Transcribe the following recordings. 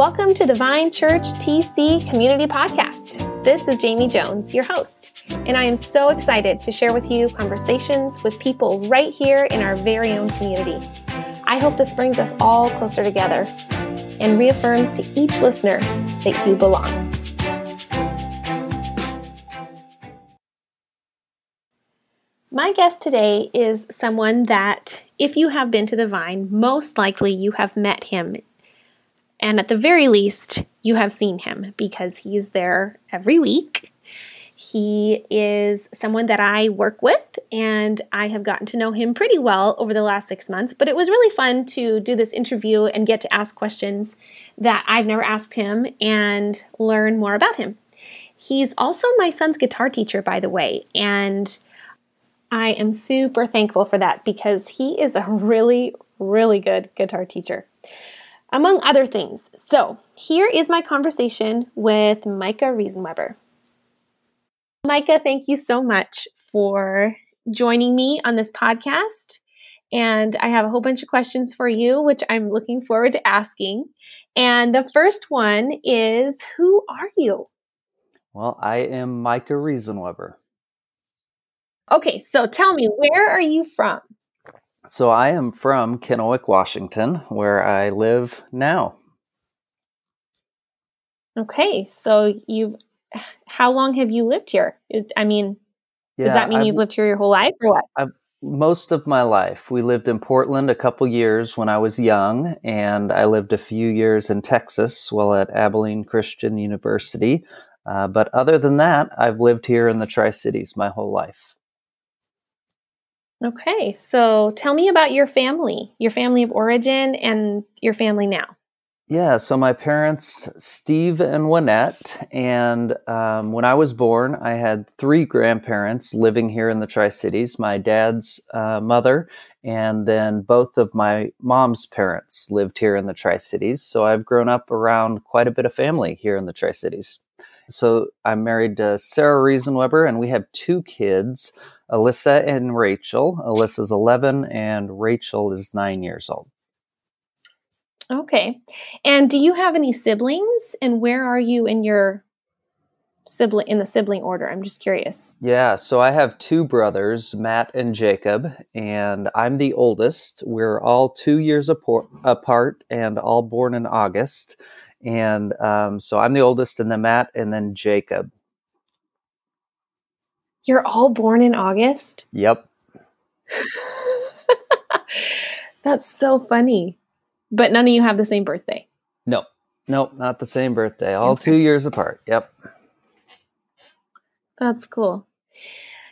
Welcome to the Vine Church TC Community Podcast. This is Jamie Jones, your host, and I am so excited to share with you conversations with people right here in our very own community. I hope this brings us all closer together and reaffirms to each listener that you belong. My guest today is someone that, if you have been to the Vine, most likely you have met him and at the very least, you have seen him because he's there every week. He is someone that I work with, and I have gotten to know him pretty well over the last six months. But it was really fun to do this interview and get to ask questions that I've never asked him and learn more about him. He's also my son's guitar teacher, by the way, and I am super thankful for that because he is a really, really good guitar teacher among other things. So, here is my conversation with Micah Riesenweber. Micah, thank you so much for joining me on this podcast. And I have a whole bunch of questions for you, which I'm looking forward to asking. And the first one is Who are you? Well, I am Micah Riesenweber. Okay, so tell me, where are you from? So I am from Kennewick, Washington, where I live now. Okay, so you how long have you lived here? I mean, yeah, does that mean I've, you've lived here your whole life or what? I've, most of my life. We lived in Portland a couple years when I was young, and I lived a few years in Texas while at Abilene Christian University. Uh, but other than that, I've lived here in the Tri Cities my whole life. Okay, so tell me about your family, your family of origin, and your family now. Yeah, so my parents, Steve and Wynette, and um, when I was born, I had three grandparents living here in the Tri Cities my dad's uh, mother, and then both of my mom's parents lived here in the Tri Cities. So I've grown up around quite a bit of family here in the Tri Cities. So I'm married to Sarah Riesenweber, and we have two kids, Alyssa and Rachel. Alyssa's 11, and Rachel is nine years old. Okay. And do you have any siblings? And where are you in your sibling in the sibling order? I'm just curious. Yeah, so I have two brothers, Matt and Jacob, and I'm the oldest. We're all two years apart and all born in August. And um, so I'm the oldest, and then Matt, and then Jacob. You're all born in August? Yep. That's so funny. But none of you have the same birthday. No, nope, not the same birthday. All two years apart. Yep. That's cool.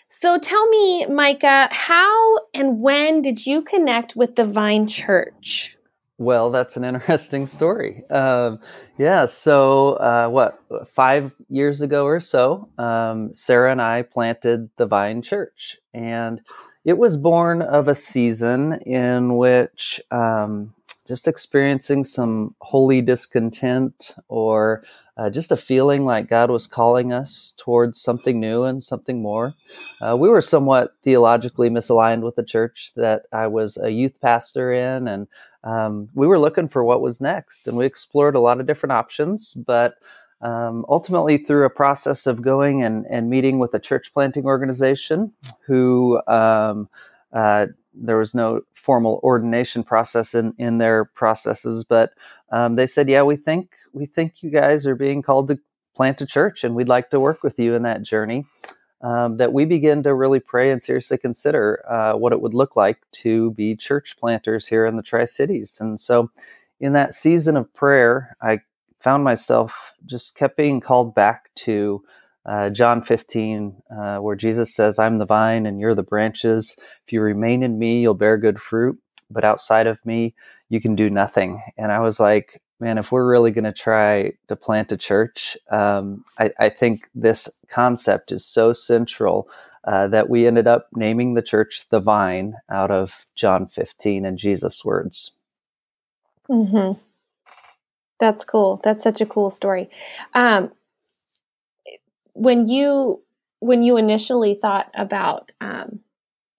So tell me, Micah, how and when did you connect with the Vine Church? Well, that's an interesting story. Um, yeah, so uh, what, five years ago or so, um, Sarah and I planted the Vine Church. And it was born of a season in which um, just experiencing some holy discontent or uh, just a feeling like God was calling us towards something new and something more. Uh, we were somewhat theologically misaligned with the church that I was a youth pastor in, and um, we were looking for what was next. And we explored a lot of different options, but um, ultimately, through a process of going and, and meeting with a church planting organization who um, uh, there was no formal ordination process in, in their processes, but um, they said, "Yeah, we think we think you guys are being called to plant a church, and we'd like to work with you in that journey." Um, that we begin to really pray and seriously consider uh, what it would look like to be church planters here in the Tri Cities. And so, in that season of prayer, I found myself just kept being called back to uh, John 15, uh, where Jesus says, I'm the vine and you're the branches. If you remain in me, you'll bear good fruit. But outside of me, you can do nothing. And I was like, man, if we're really going to try to plant a church, um, I, I, think this concept is so central uh, that we ended up naming the church the Vine out of John 15 and Jesus' words. Mm-hmm. That's cool. That's such a cool story. Um, when you when you initially thought about um,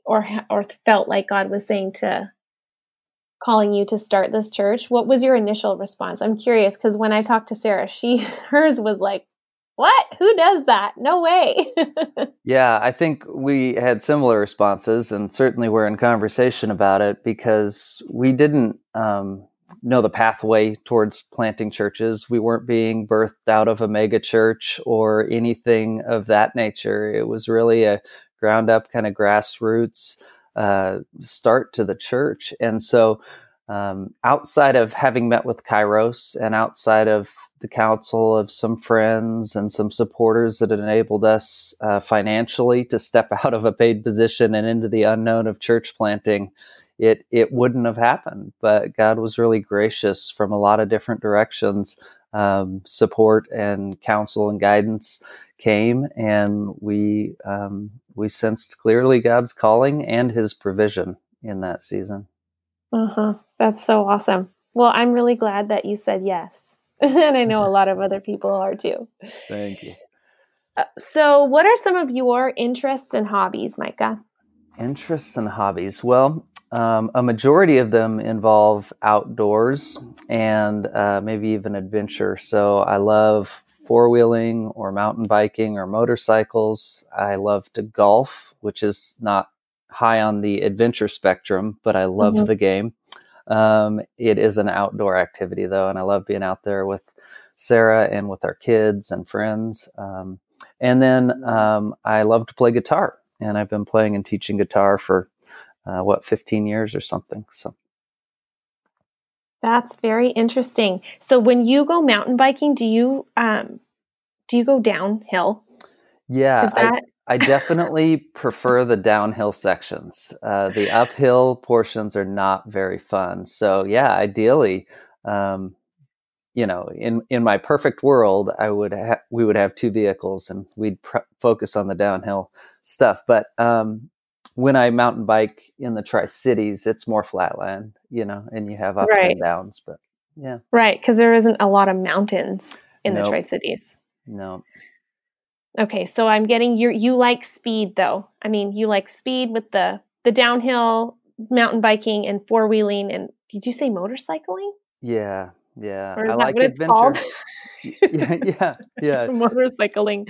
or or felt like God was saying to calling you to start this church, what was your initial response? I'm curious because when I talked to Sarah, she hers was like, "What? Who does that? No way." yeah, I think we had similar responses, and certainly we're in conversation about it because we didn't um, know the pathway towards planting churches. We weren't being birthed out of a mega church or anything of that nature. It was really a ground up kind of grassroots uh, start to the church. And so, um, outside of having met with Kairos and outside of the counsel of some friends and some supporters that enabled us uh, financially to step out of a paid position and into the unknown of church planting, it it wouldn't have happened. But God was really gracious from a lot of different directions. Um, support and counsel and guidance came, and we um, we sensed clearly God's calling and His provision in that season. Uh huh. That's so awesome. Well, I'm really glad that you said yes, and I know a lot of other people are too. Thank you. Uh, so, what are some of your interests and hobbies, Micah? Interests and hobbies. Well, um, a majority of them involve outdoors and uh, maybe even adventure. So I love four wheeling or mountain biking or motorcycles. I love to golf, which is not high on the adventure spectrum, but I love mm-hmm. the game. Um, it is an outdoor activity though, and I love being out there with Sarah and with our kids and friends. Um, and then um, I love to play guitar, and I've been playing and teaching guitar for uh, what 15 years or something so. That's very interesting. So when you go mountain biking do you um do you go downhill? Yeah that- I, I definitely prefer the downhill sections. Uh, the uphill portions are not very fun. So yeah ideally um, you know, in in my perfect world, I would ha- we would have two vehicles and we'd pr- focus on the downhill stuff. But um, when I mountain bike in the Tri Cities, it's more flatland, you know, and you have ups right. and downs. But yeah, right, because there isn't a lot of mountains in nope. the Tri Cities. No. Okay, so I'm getting you. You like speed, though. I mean, you like speed with the the downhill mountain biking and four wheeling, and did you say motorcycling? Yeah, yeah. I like adventure. yeah, yeah, yeah. motorcycling.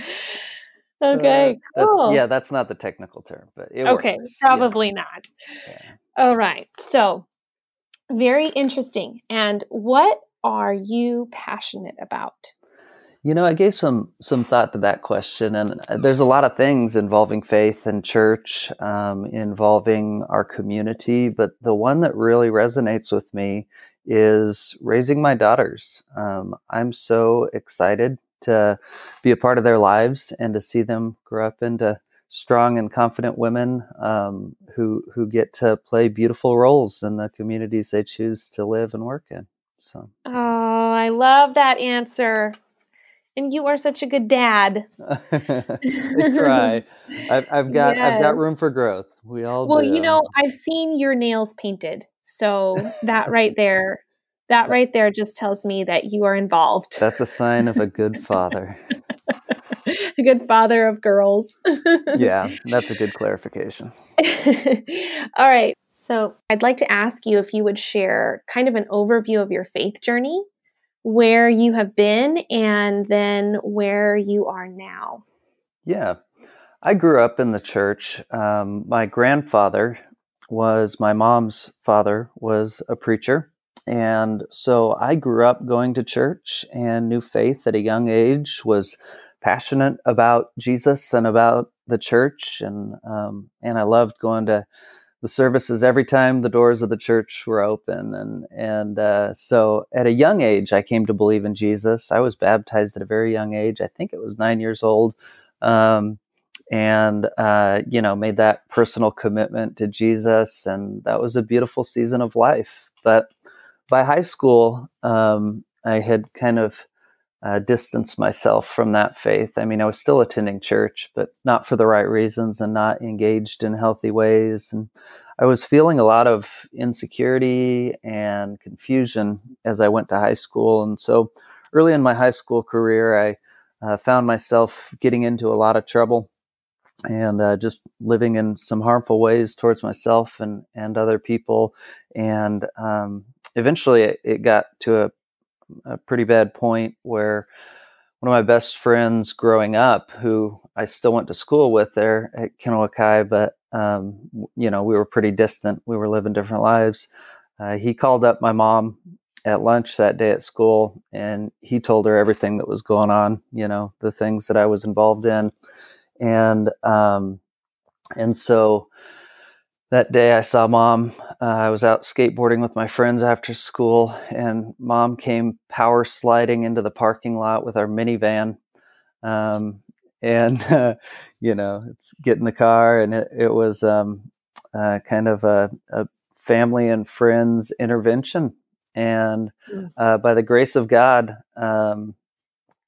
Okay. Uh, cool. yeah, that's not the technical term, but okay, works. Okay, probably yeah. not. Yeah. All right. So, very interesting. And what are you passionate about? You know, I gave some some thought to that question, and uh, there's a lot of things involving faith and church, um, involving our community. But the one that really resonates with me is raising my daughters. Um, I'm so excited to be a part of their lives and to see them grow up into strong and confident women um, who who get to play beautiful roles in the communities they choose to live and work in. So, oh, I love that answer. And you are such a good dad. I try. I've, I've got yes. I've got room for growth. We all well, do. you know, I've seen your nails painted, so that right there that right there just tells me that you are involved. That's a sign of a good father. a good father of girls. yeah, that's a good clarification. All right. So I'd like to ask you if you would share kind of an overview of your faith journey, where you have been, and then where you are now. Yeah. I grew up in the church. Um, my grandfather was my mom's father was a preacher and so I grew up going to church and knew faith at a young age, was passionate about Jesus and about the church. And, um, and I loved going to the services every time the doors of the church were open. And, and uh, so at a young age, I came to believe in Jesus. I was baptized at a very young age. I think it was nine years old. Um, and uh, you know made that personal commitment to jesus and that was a beautiful season of life but by high school, um, I had kind of uh, distanced myself from that faith. I mean, I was still attending church, but not for the right reasons and not engaged in healthy ways. And I was feeling a lot of insecurity and confusion as I went to high school. And so early in my high school career, I uh, found myself getting into a lot of trouble and uh, just living in some harmful ways towards myself and and other people. And um, eventually, it, got to a, a pretty bad point where one of my best friends growing up, who I still went to school with there at Kennewick High, but um, you know we were pretty distant. We were living different lives. Uh, he called up my mom at lunch that day at school, and he told her everything that was going on. You know the things that I was involved in, and um, and so that day I saw mom. Uh, I was out skateboarding with my friends after school, and mom came power sliding into the parking lot with our minivan. Um, and, uh, you know, it's get in the car, and it, it was um, uh, kind of a, a, family and friends intervention. And mm. uh, by the grace of God, um,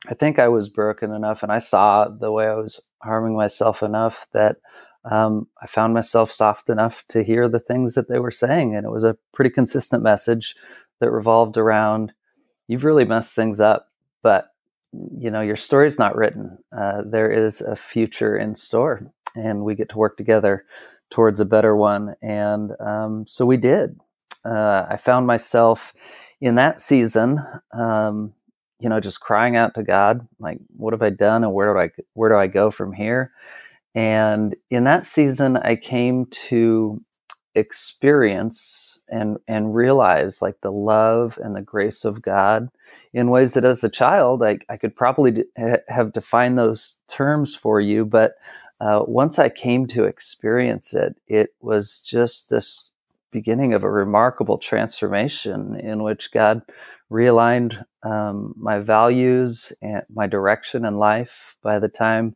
I think I was broken enough, and I saw the way I was harming myself enough that um, I found myself soft enough to hear the things that they were saying. And it was a pretty consistent message that revolved around you've really messed things up, but you know, your story's not written. Uh, there is a future in store, and we get to work together towards a better one. And um, so we did. Uh, I found myself in that season, um, you know, just crying out to God, like, "What have I done, and where do I where do I go from here?" And in that season, I came to experience and and realize like the love and the grace of God in ways that as a child I, I could probably d- have defined those terms for you but uh, once I came to experience it it was just this beginning of a remarkable transformation in which God realigned um, my values and my direction in life by the time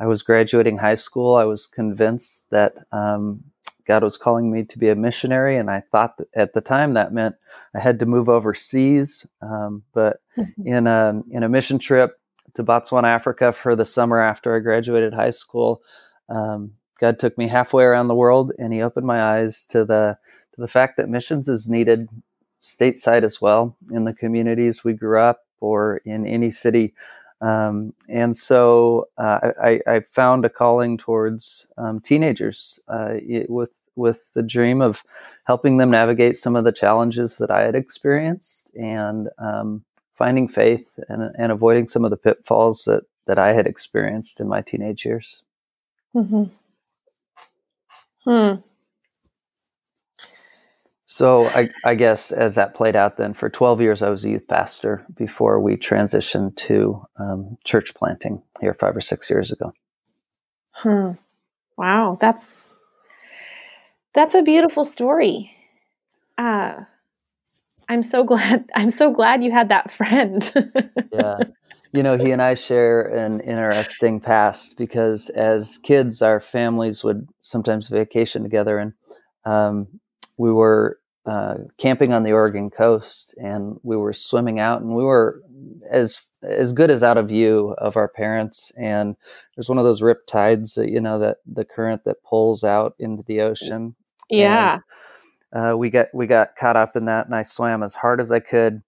I was graduating high school, I was convinced that um, God was calling me to be a missionary, and I thought that at the time that meant I had to move overseas. Um, but mm-hmm. in a in a mission trip to Botswana, Africa, for the summer after I graduated high school, um, God took me halfway around the world, and He opened my eyes to the to the fact that missions is needed stateside as well in the communities we grew up or in any city um, and so uh, I, I, found a calling towards um, teenagers uh, with with the dream of helping them navigate some of the challenges that I had experienced and um, finding faith and, and, avoiding some of the pitfalls that, that I had experienced in my teenage years. Mm-hmm. Hmm. So I, I, guess as that played out, then for 12 years I was a youth pastor before we transitioned to um, church planting here five or six years ago. Hmm. Wow, that's that's a beautiful story. Uh, I'm so glad. I'm so glad you had that friend. yeah, you know, he and I share an interesting past because as kids, our families would sometimes vacation together, and um, we were uh, camping on the Oregon coast, and we were swimming out, and we were as as good as out of view of our parents. And there's one of those rip tides, that, you know, that the current that pulls out into the ocean. Yeah. And, uh, we got we got caught up in that, and I swam as hard as I could,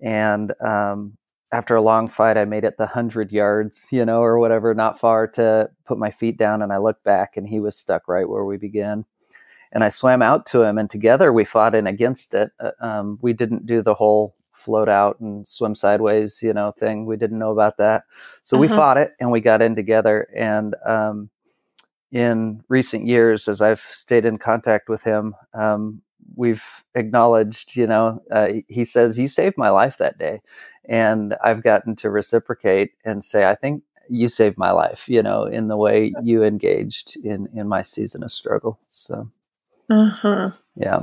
and um, after a long fight, I made it the hundred yards, you know, or whatever, not far to put my feet down, and I looked back, and he was stuck right where we began and I swam out to him, and together we fought in against it. Uh, um, we didn't do the whole float out and swim sideways, you know, thing. We didn't know about that, so uh-huh. we fought it, and we got in together. And um, in recent years, as I've stayed in contact with him, um, we've acknowledged, you know, uh, he says, You saved my life that day. And I've gotten to reciprocate and say, I think you saved my life, you know, in the way you engaged in, in my season of struggle. So, uh-huh. Yeah.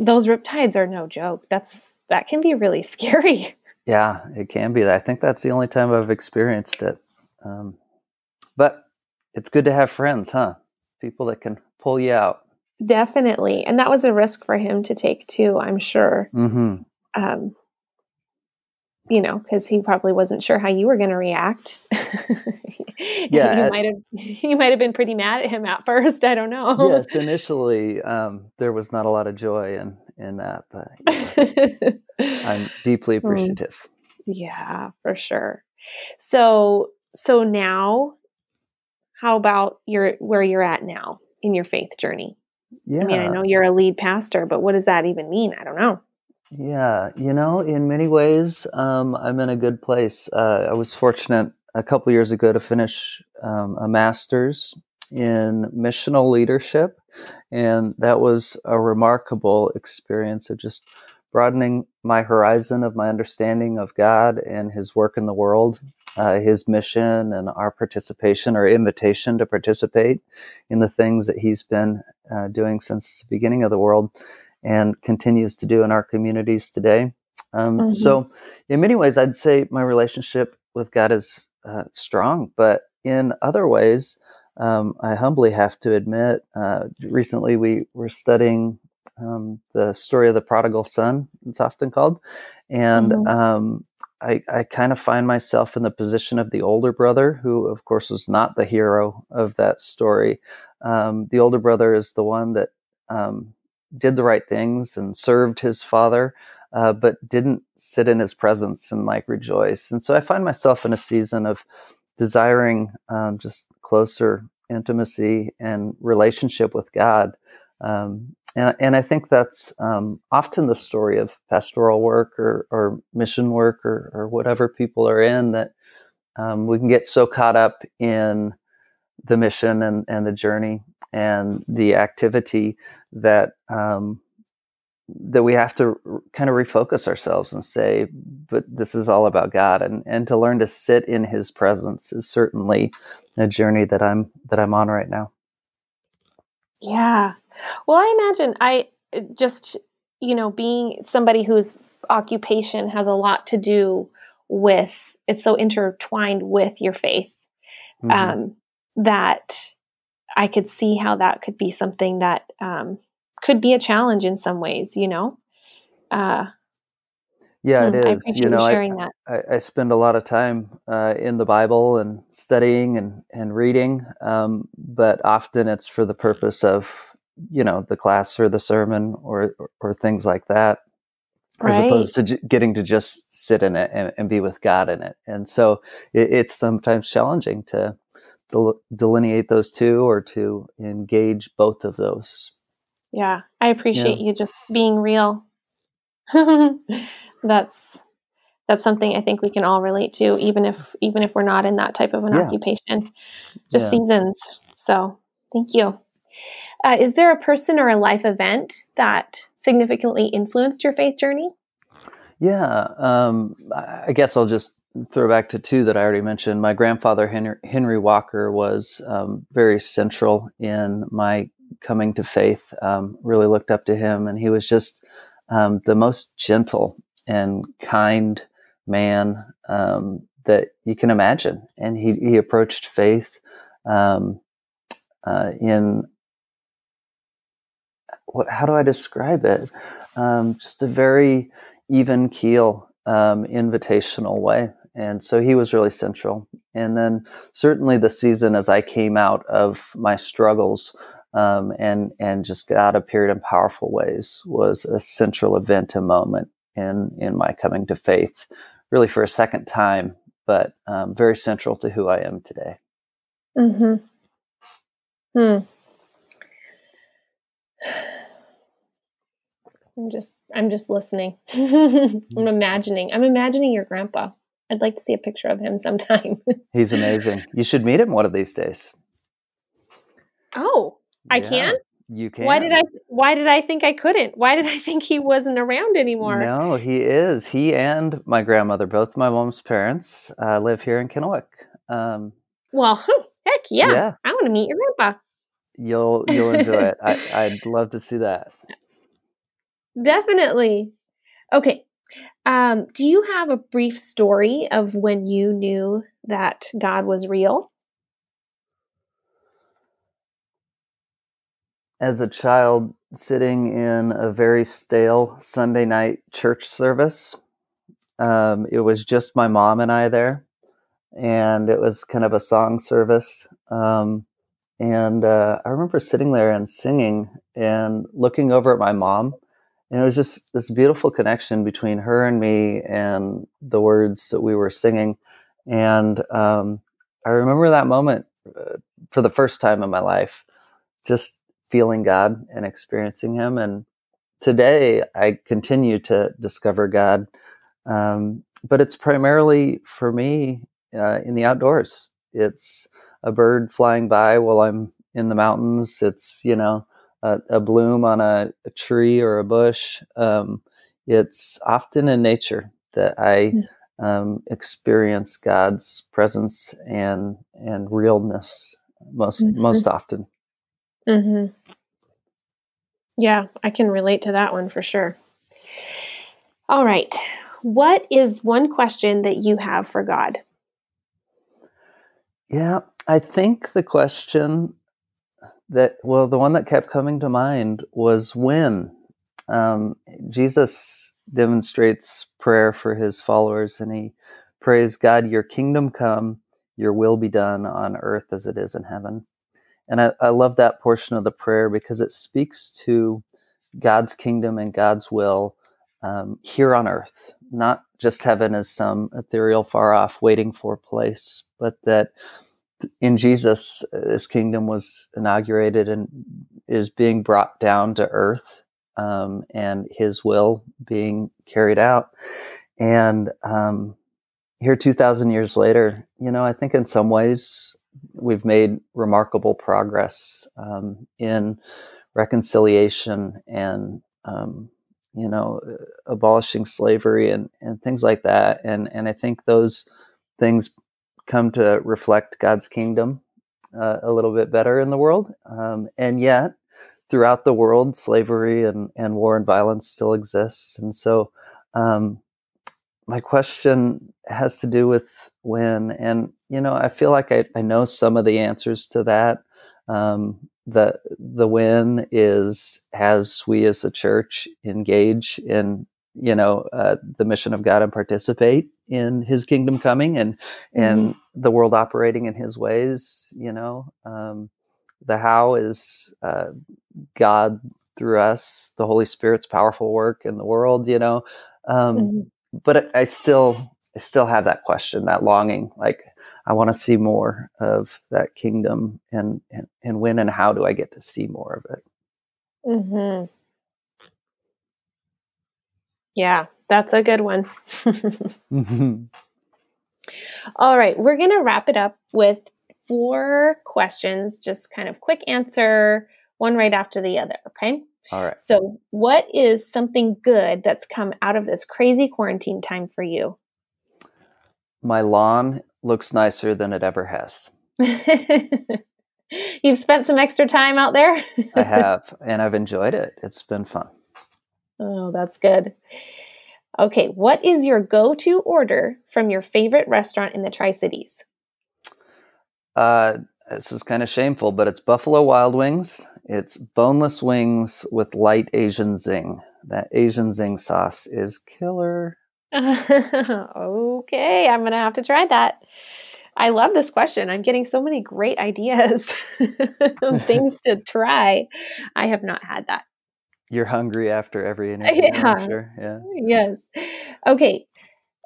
Those riptides are no joke. That's that can be really scary. Yeah, it can be. I think that's the only time I've experienced it. Um, but it's good to have friends, huh? People that can pull you out. Definitely, and that was a risk for him to take too. I'm sure. Mm-hmm. Um, you know, because he probably wasn't sure how you were going to react. yeah, you might have you might have been pretty mad at him at first. I don't know. Yes, initially um, there was not a lot of joy in in that, but I'm deeply hmm. appreciative. Yeah, for sure. So so now, how about your where you're at now in your faith journey? Yeah. I mean, I know you're a lead pastor, but what does that even mean? I don't know. Yeah, you know, in many ways, um, I'm in a good place. Uh, I was fortunate a couple years ago to finish um, a master's in missional leadership, and that was a remarkable experience of just broadening my horizon of my understanding of God and His work in the world, uh, His mission, and our participation or invitation to participate in the things that He's been uh, doing since the beginning of the world and continues to do in our communities today. Um, mm-hmm. So, in many ways, I'd say my relationship with God is uh, strong, but in other ways, um, I humbly have to admit, uh, recently we were studying um, the story of the prodigal son, it's often called. And mm-hmm. um, I, I kind of find myself in the position of the older brother, who, of course, was not the hero of that story. Um, the older brother is the one that um, did the right things and served his father, uh, but didn't sit in his presence and like rejoice. And so I find myself in a season of desiring um, just closer intimacy and relationship with God. Um, and, and I think that's um, often the story of pastoral work or, or mission work or, or, whatever people are in that um, we can get so caught up in the mission and, and the journey and the activity that um, that we have to kind of refocus ourselves and say, but this is all about God, and and to learn to sit in His presence is certainly a journey that I'm that I'm on right now. Yeah, well, I imagine I just you know being somebody whose occupation has a lot to do with it's so intertwined with your faith mm-hmm. um, that I could see how that could be something that um, could be a challenge in some ways, you know? Uh, yeah, it hmm, you know, I, I, I, spend a lot of time uh, in the Bible and studying and, and reading, um, but often it's for the purpose of, you know, the class or the sermon or, or, or things like that, right. as opposed to j- getting to just sit in it and, and, be with God in it. And so it, it's sometimes challenging to del- delineate those two or to engage both of those yeah, I appreciate yeah. you just being real. that's that's something I think we can all relate to, even if even if we're not in that type of an yeah. occupation. Just yeah. seasons. So thank you. Uh, is there a person or a life event that significantly influenced your faith journey? Yeah, um, I guess I'll just throw back to two that I already mentioned. My grandfather Henry, Henry Walker was um, very central in my coming to faith, um, really looked up to him, and he was just um, the most gentle and kind man um, that you can imagine. And he, he approached faith um, uh, in what, how do I describe it? Um, just a very even keel, um, invitational way. And so he was really central. And then certainly the season as I came out of my struggles um, and and just God appeared in powerful ways was a central event and moment in in my coming to faith, really for a second time, but um, very central to who I am today. Hmm. Hmm. I'm just I'm just listening. I'm imagining. I'm imagining your grandpa. I'd like to see a picture of him sometime. He's amazing. You should meet him one of these days. Oh, I yeah, can. You can. Why did I? Why did I think I couldn't? Why did I think he wasn't around anymore? No, he is. He and my grandmother, both my mom's parents, uh, live here in Kennewick. Um, well, heck yeah. yeah. I want to meet your grandpa. You'll you'll enjoy it. I, I'd love to see that. Definitely. Okay. Um, do you have a brief story of when you knew that God was real? as a child sitting in a very stale Sunday night church service. Um, it was just my mom and I there, and it was kind of a song service. Um, and uh, I remember sitting there and singing and looking over at my mom. And it was just this beautiful connection between her and me and the words that we were singing. And um, I remember that moment uh, for the first time in my life, just feeling God and experiencing Him. And today I continue to discover God, um, but it's primarily for me uh, in the outdoors. It's a bird flying by while I'm in the mountains. It's, you know, a, a bloom on a, a, tree or a bush. Um, it's often in nature that I hmm. um, experience God's presence and and realness most mm-hmm. most often. Mm-hmm. Yeah, I can relate to that one for sure. All right. What is one question that you have for God? Yeah, I think the question that, well, the one that kept coming to mind was when. Um, Jesus demonstrates prayer for his followers and he prays, God, your kingdom come, your will be done on earth as it is in heaven. And I, I love that portion of the prayer because it speaks to God's kingdom and God's will um, here on earth, not just heaven as some ethereal, far off, waiting for place, but that in Jesus, his kingdom was inaugurated and is being brought down to earth, um, and his will being carried out. And um, here, 2,000 years later, you know, I think in some ways we've made remarkable progress um, in reconciliation and um, you know abolishing slavery and, and things like that and and I think those things come to reflect God's kingdom uh, a little bit better in the world. Um, and yet throughout the world slavery and, and war and violence still exists. And so um, my question has to do with when and you know i feel like i, I know some of the answers to that. Um, the the win is as we as a church engage in you know uh, the mission of god and participate in his kingdom coming and and mm-hmm. the world operating in his ways you know um, the how is uh, god through us the holy spirit's powerful work in the world you know um, mm-hmm but I still I still have that question, that longing. Like I want to see more of that kingdom, and and, and when and how do I get to see more of it? Hmm. Yeah, that's a good one. mm-hmm. All right, we're gonna wrap it up with four questions, just kind of quick answer, one right after the other. Okay. All right. So, what is something good that's come out of this crazy quarantine time for you? My lawn looks nicer than it ever has. You've spent some extra time out there? I have, and I've enjoyed it. It's been fun. Oh, that's good. Okay, what is your go to order from your favorite restaurant in the Tri Cities? Uh, this is kind of shameful, but it's Buffalo Wild Wings it's boneless wings with light Asian zing. That Asian zing sauce is killer. okay, I'm going to have to try that. I love this question. I'm getting so many great ideas, things to try. I have not had that. You're hungry after every interview, yeah. Sure. Yeah. Yes. Okay.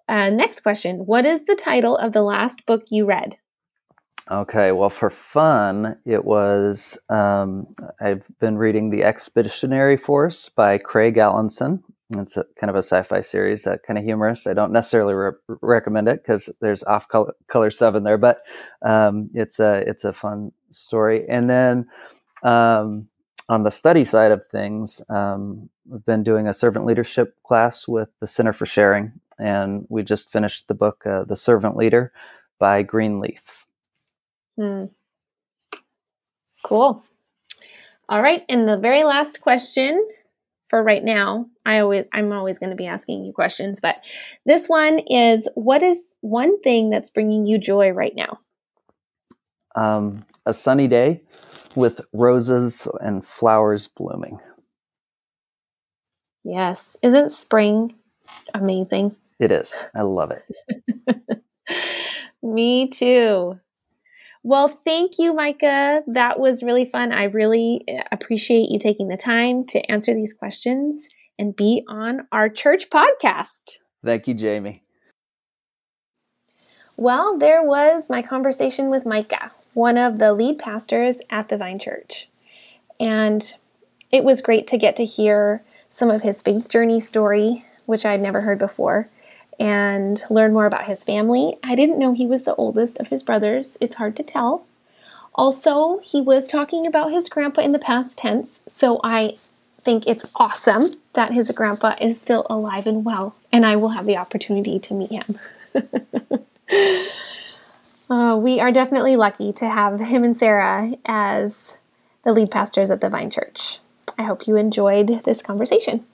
Uh, next question. What is the title of the last book you read? Okay, well, for fun, it was um, I've been reading The Expeditionary Force by Craig Alanson. It's a, kind of a sci-fi series, that kind of humorous. I don't necessarily re- recommend it because there's off color, color in there, but um, it's a it's a fun story. And then um, on the study side of things, um, we've been doing a servant leadership class with the Center for Sharing, and we just finished the book uh, "The Servant Leader" by Greenleaf. Hmm. Cool. All right, and the very last question for right now, I always I'm always going to be asking you questions, but this one is what is one thing that's bringing you joy right now? Um, a sunny day with roses and flowers blooming. Yes, isn't spring amazing? It is. I love it. Me too. Well, thank you, Micah. That was really fun. I really eh, appreciate you taking the time to answer these questions and be on our church podcast. Thank you, Jamie. Well, there was my conversation with Micah. One of the lead pastors at the Vine Church. And it was great to get to hear some of his faith journey story, which I'd never heard before, and learn more about his family. I didn't know he was the oldest of his brothers, it's hard to tell. Also, he was talking about his grandpa in the past tense, so I think it's awesome that his grandpa is still alive and well, and I will have the opportunity to meet him. uh, we are definitely lucky to have him and Sarah as the lead pastors at the Vine Church. I hope you enjoyed this conversation.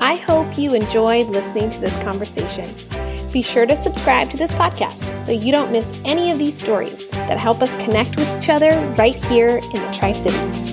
I hope you enjoyed listening to this conversation. Be sure to subscribe to this podcast so you don't miss any of these stories that help us connect with each other right here in the Tri Cities.